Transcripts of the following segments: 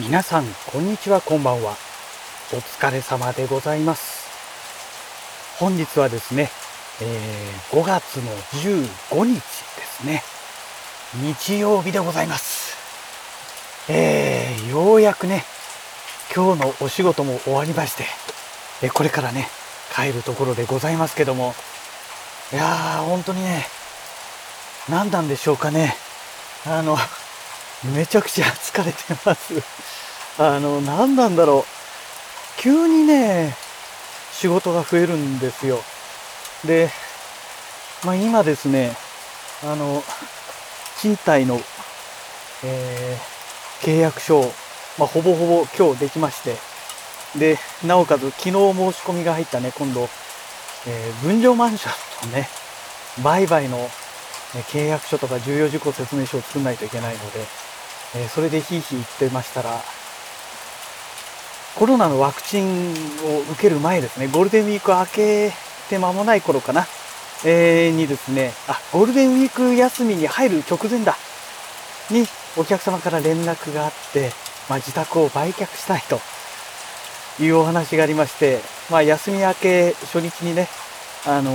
皆さん、こんにちは、こんばんは。お疲れ様でございます。本日はですね、えー5月の15日ですね。日曜日でございます。えーようやくね、今日のお仕事も終わりまして、えこれからね、帰るところでございますけども、いやー、本当にね、何なんでしょうかね。あの、めちゃくちゃ疲れてます。あの、何なんだろう。急にね、仕事が増えるんですよ。で、まあ今ですね、あの、賃貸の、えー契約書を、まあほぼほぼ今日できまして、で、なおかつ昨日申し込みが入ったね、今度、えー分譲マンションのね、売買のえ契約書とか重要事項説明書を作んないといけないので、えーそれでひいひい言ってましたら、コロナのワクチンを受ける前ですね、ゴールデンウィーク明けて間もない頃かな、えーにですね、あ、ゴールデンウィーク休みに入る直前だ、にお客様から連絡があって、まあ、自宅を売却したいというお話がありまして、まあ、休み明け初日にね、あの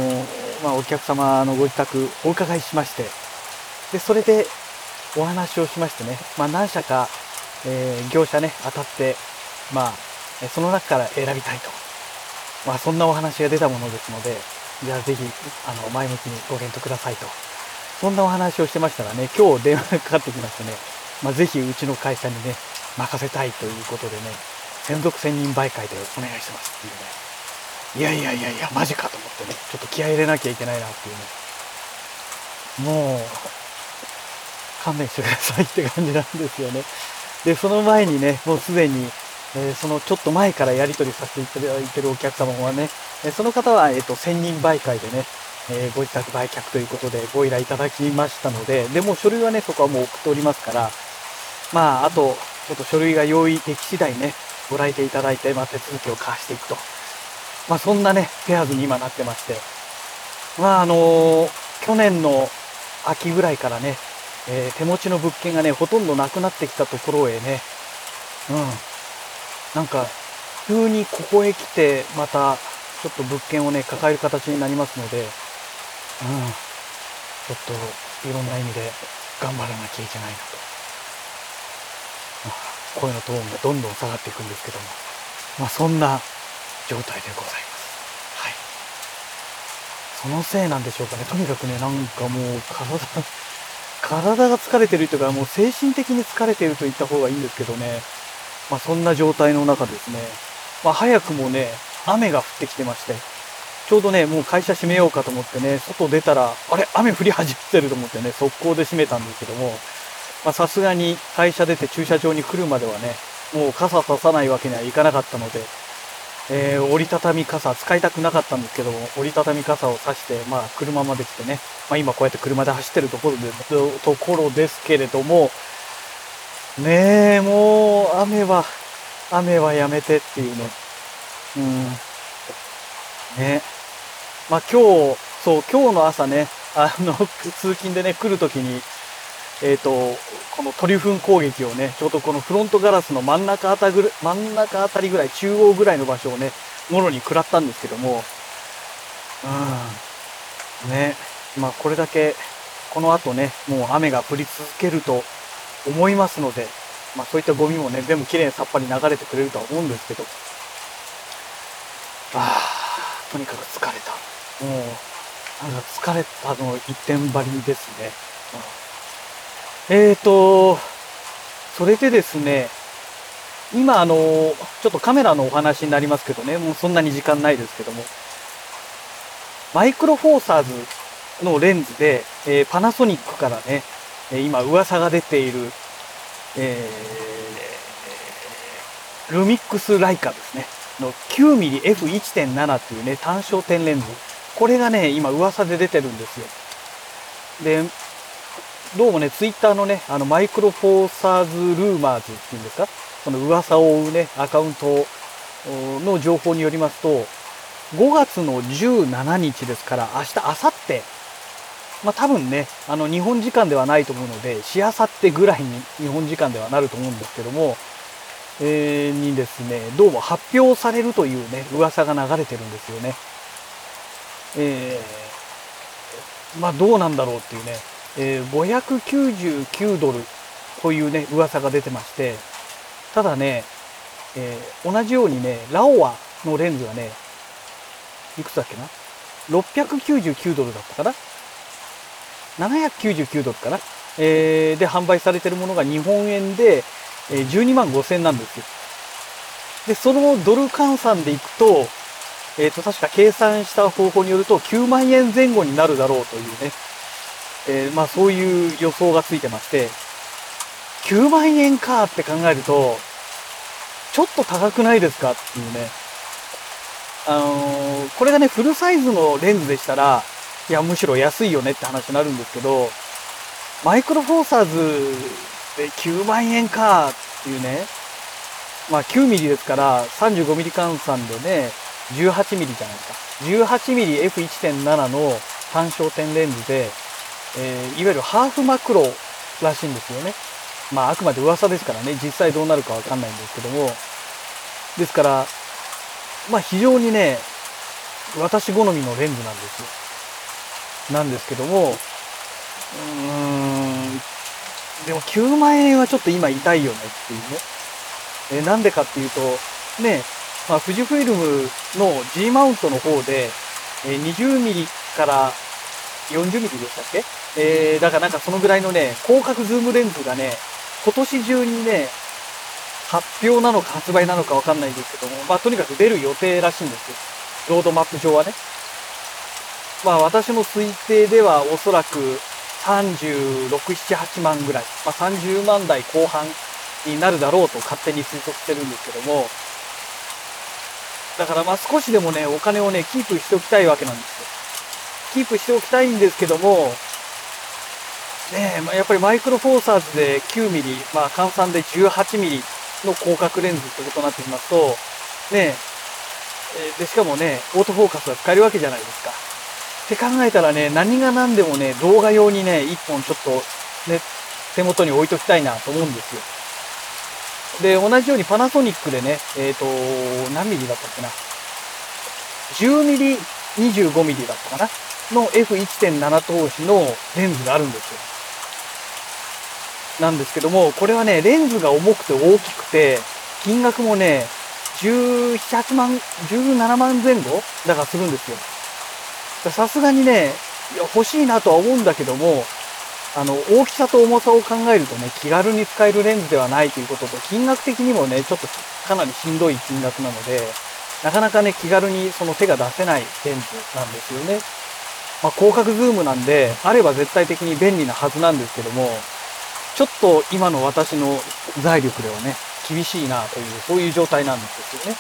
まあ、お客様のご自宅お伺いしまして、で、それでお話をしましてね、まあ、何社か、えー業者ね、当たって、まあ、その中から選びたいと。まあ、そんなお話が出たものですので、じゃあぜひ、あの、前向きにご検討くださいと。そんなお話をしてましたらね、今日電話がかかってきましてね、まあ、ぜひうちの会社にね、任せたいということでね、専属専任媒介でお願いしますっていうね、いやいやいやいや、マジかと思ってね、ちょっと気合い入れなきゃいけないなっていうね、もう、勘弁してくださいって感じなんですよね。で、その前にね、もうすでに、えーそのちょっと前からやり取りさせていただいてるお客様はね、えその方は、えっ、と、専任媒介でね、えーご自宅売却ということでご依頼いただきましたので、でも書類はね、そこはもう送っておりますから、まあ、あと、ちょっと書類が用意でき次第ね、ご来店いただいて、まあ、手続きを交わしていくと。まあ、そんなね、ペアーズに今なってまして、まあ、あの去年の秋ぐらいからね、えー手持ちの物件がね、ほとんどなくなってきたところへね、うん。なんか、急にここへ来て、また、ちょっと物件をね、抱える形になりますので、うん。ちょっと、いろんな意味で頑張らなきゃいけないなと。ま声のトーンがどんどん下がっていくんですけども、まあそんな状態でございます。はい。そのせいなんでしょうかね。とにかくね、なんかもう体、体が疲れてるというか、もう精神的に疲れてると言った方がいいんですけどね。まあそんな状態の中ですね。まあ早くもね、雨が降ってきてまして、ちょうどね、もう会社閉めようかと思ってね、外出たら、あれ雨降り始めてると思ってね、速攻で閉めたんですけども、まさすがに会社出て駐車場に来るまではね、もう傘ささないわけにはいかなかったので、えー折りたたみ傘使いたくなかったんですけども、折りたたみ傘を差して、まあ車まで来てね、まあ今こうやって車で走ってるところで、ところですけれども、ねえ、もう雨は、雨はやめてっていうね。うん。ね。まあ今日、そう、今日の朝ね、あの、通勤でね、来るときに、えっ、と、このトリュフン攻撃をね、ちょうどこのフロントガラスの真ん中あたぐ真ん中あたりぐらい、中央ぐらいの場所をね、もろに食らったんですけども、うん。ね。まあこれだけ、この後ね、もう雨が降り続けると思いますので、まあそういったゴミもね、全部きれいにさっぱり流れてくれるとは思うんですけど、ああ、とにかく疲れた。もう、なんか疲れたの一点張りですね。うんえーと、それでですね、今あの、ちょっとカメラのお話になりますけどね、もうそんなに時間ないですけども、マイクロフォーサーズのレンズで、えーパナソニックからね、え今噂が出ている、えールミックスライカですね、の 9mmF1.7 っていうね、単焦点レンズ。これがね、今噂で出てるんですよ。で、どうもね、ツイッターのね、あの、マイクロフォーサーズルーマーズっていうんですか？その噂を追うね、アカウントの情報によりますと、5月の17日ですから、明日、明後日、まあ多分ね、あの、日本時間ではないと思うので、しあさってぐらいに日本時間ではなると思うんですけども、えー、にですね、どうも発表されるというね、噂が流れてるんですよね。えー、まあどうなんだろうっていうね、えー、599ドルというね、噂が出てまして、ただね、えー、同じようにね、ラオアのレンズがね、いくつだっけな ?699 ドルだったかな ?799 ドルかな？えー、で販売されてるものが日本円で、えー、12万5千なんですよ。で、そのドル換算でいくと、えっ、ー、と、確か計算した方法によると9万円前後になるだろうというね、えー、まあそういう予想がついてまして、9万円かって考えると、ちょっと高くないですか？っていうね。あのー、これがね、フルサイズのレンズでしたら、いや、むしろ安いよねって話になるんですけど、マイクロフォーサーズで9万円かっていうね、まあ9ミリですから35ミリ換算でね、18ミリじゃないですか。18ミリ F1.7 の単焦点レンズで、えー、いわゆるハーフマクロらしいんですよね。まああくまで噂ですからね、実際どうなるかわかんないんですけども。ですから、まあ非常にね、私好みのレンズなんですよ。なんですけども、うーん、でも9万円はちょっと今痛いよねっていうね。えなんでかっていうと、ね、まあ、富士フイルムの G マウントの方で、え20ミリから40ミリでしたっけ？えー、だからなんかそのぐらいのね、広角ズームレンズがね、今年中にね、発表なのか発売なのかわかんないんですけども、まあとにかく出る予定らしいんですよ。ロードマップ上はね。まあ私の推定ではおそらく36、7、8万ぐらい、まあ、30万台後半になるだろうと勝手に推測してるんですけども、だからまあ少しでもね、お金をね、キープしておきたいわけなんです。キープしておきたいんですけども、ねまあ、やっぱりマイクロフォーサーズで9ミリ、まあ換算で18ミリの広角レンズってことになってきますと、ねえで、しかもね、オートフォーカスが使えるわけじゃないですか。って考えたらね、何が何でもね、動画用にね、一本ちょっとね、手元に置いときたいなと思うんですよ。で、同じようにパナソニックでね、えっ、ー、と、何ミリだったっけな。10ミリ、25ミリだったかな。の F1.7 投資のレンズがあるんですよ。なんですけども、これはね、レンズが重くて大きくて、金額もね、17、8万、17万前後だからするんですよ。さすがにね、欲しいなとは思うんだけども、あの、大きさと重さを考えるとね、気軽に使えるレンズではないということと、金額的にもね、ちょっとかなりしんどい金額なので、なかなかね、気軽にその手が出せないレンズなんですよね。まあ、広角ズームなんで、あれば絶対的に便利なはずなんですけども、ちょっと今の私の財力ではね、厳しいなという、そういう状態なんですよね。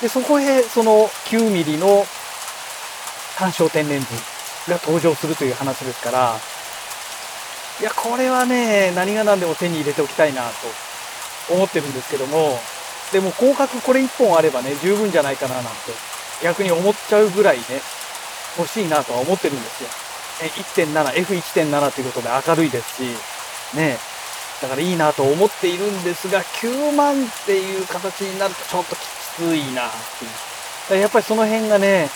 で、そこへ、その9ミリの単焦点レンズが登場するという話ですから、いや、これはね、何が何でも手に入れておきたいなと思ってるんですけども、でも広角これ1本あればね、十分じゃないかななんて、逆に思っちゃうぐらいね、欲しいなとは思ってるんですよ。1.7、F1.7 ということで明るいですし、ね、だからいいなと思っているんですが、9万っていう形になるとちょっときついなっていう。やっぱりその辺がね、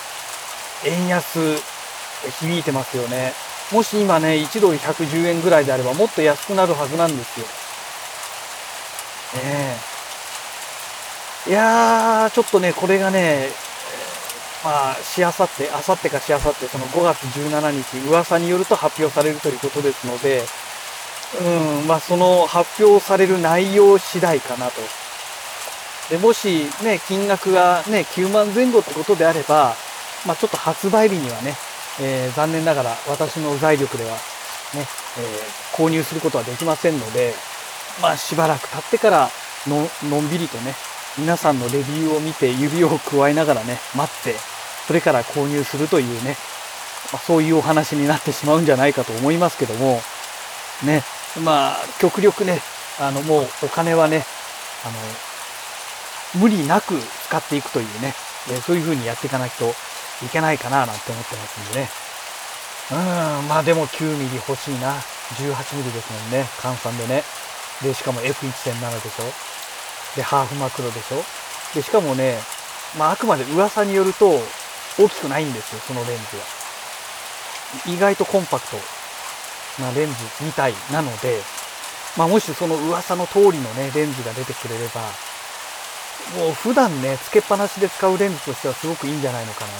円安、響いてますよね。もし今ね、1ドル110円ぐらいであればもっと安くなるはずなんですよ。ねえ。いやー、ちょっとね、これがね、まあ、しあさって、あさってかしあさって、その5月17日、噂によると発表されるということですので、うん、まあ、その発表される内容次第かなと。で、もしね、金額がね、9万前後ってことであれば、まあ、ちょっと発売日にはね、えー、残念ながら私の財力ではね、えー、購入することはできませんので、まあ、しばらく経ってからの、のんびりとね、皆さんのレビューを見て指を加えながらね、待って、それから購入するというね、ま、そういうお話になってしまうんじゃないかと思いますけども、ね、まあ、極力ね、あの、もうお金はね、あの、無理なく使っていくというね、そういう風にやっていかないといけないかななんて思ってますんでね。うん、まあでも9ミリ欲しいな。18ミリですもんね。換算でね。で、しかも F1.7 でしょ。で、ハーフマクロでしょで、しかもね、まあ、あくまで噂によると、大きくないんですよ、そのレンズは。意外とコンパクトなレンズみたいなので、まあ、もしその噂の通りのね、レンズが出てくれれば、もう普段ね、つけっぱなしで使うレンズとしてはすごくいいんじゃないのかなって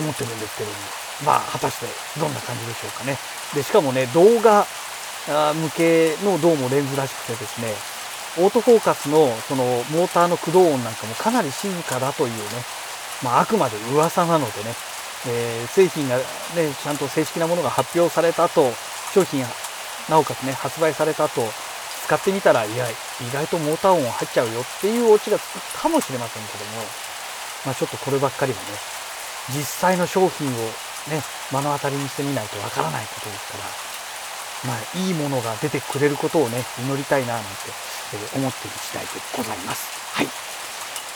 思ってるんですけども、まあ、果たしてどんな感じでしょうかね。で、しかもね、動画向けのどうもレンズらしくてですね、オートフォーカスのそのモーターの駆動音なんかもかなり静かだというね、まあ、あくまで噂なのでね、えー、製品がね、ちゃんと正式なものが発表された後、商品なおかつね、発売された後、使ってみたら、いや、意外とモーター音入っちゃうよっていうオチがつくかもしれませんけども、まあちょっとこればっかりはね、実際の商品をね、目の当たりにしてみないとわからないことですから、まあいいものが出てくれることをね、祈りたいななんて、え思っている次第でございます。はい。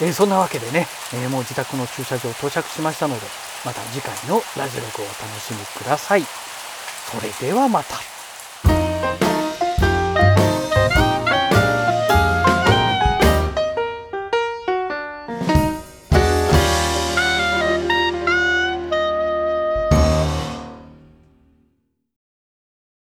えー、そんなわけでね、えー、もう自宅の駐車場到着しましたので、また次回のラジオ録をお楽しみください。それではまた。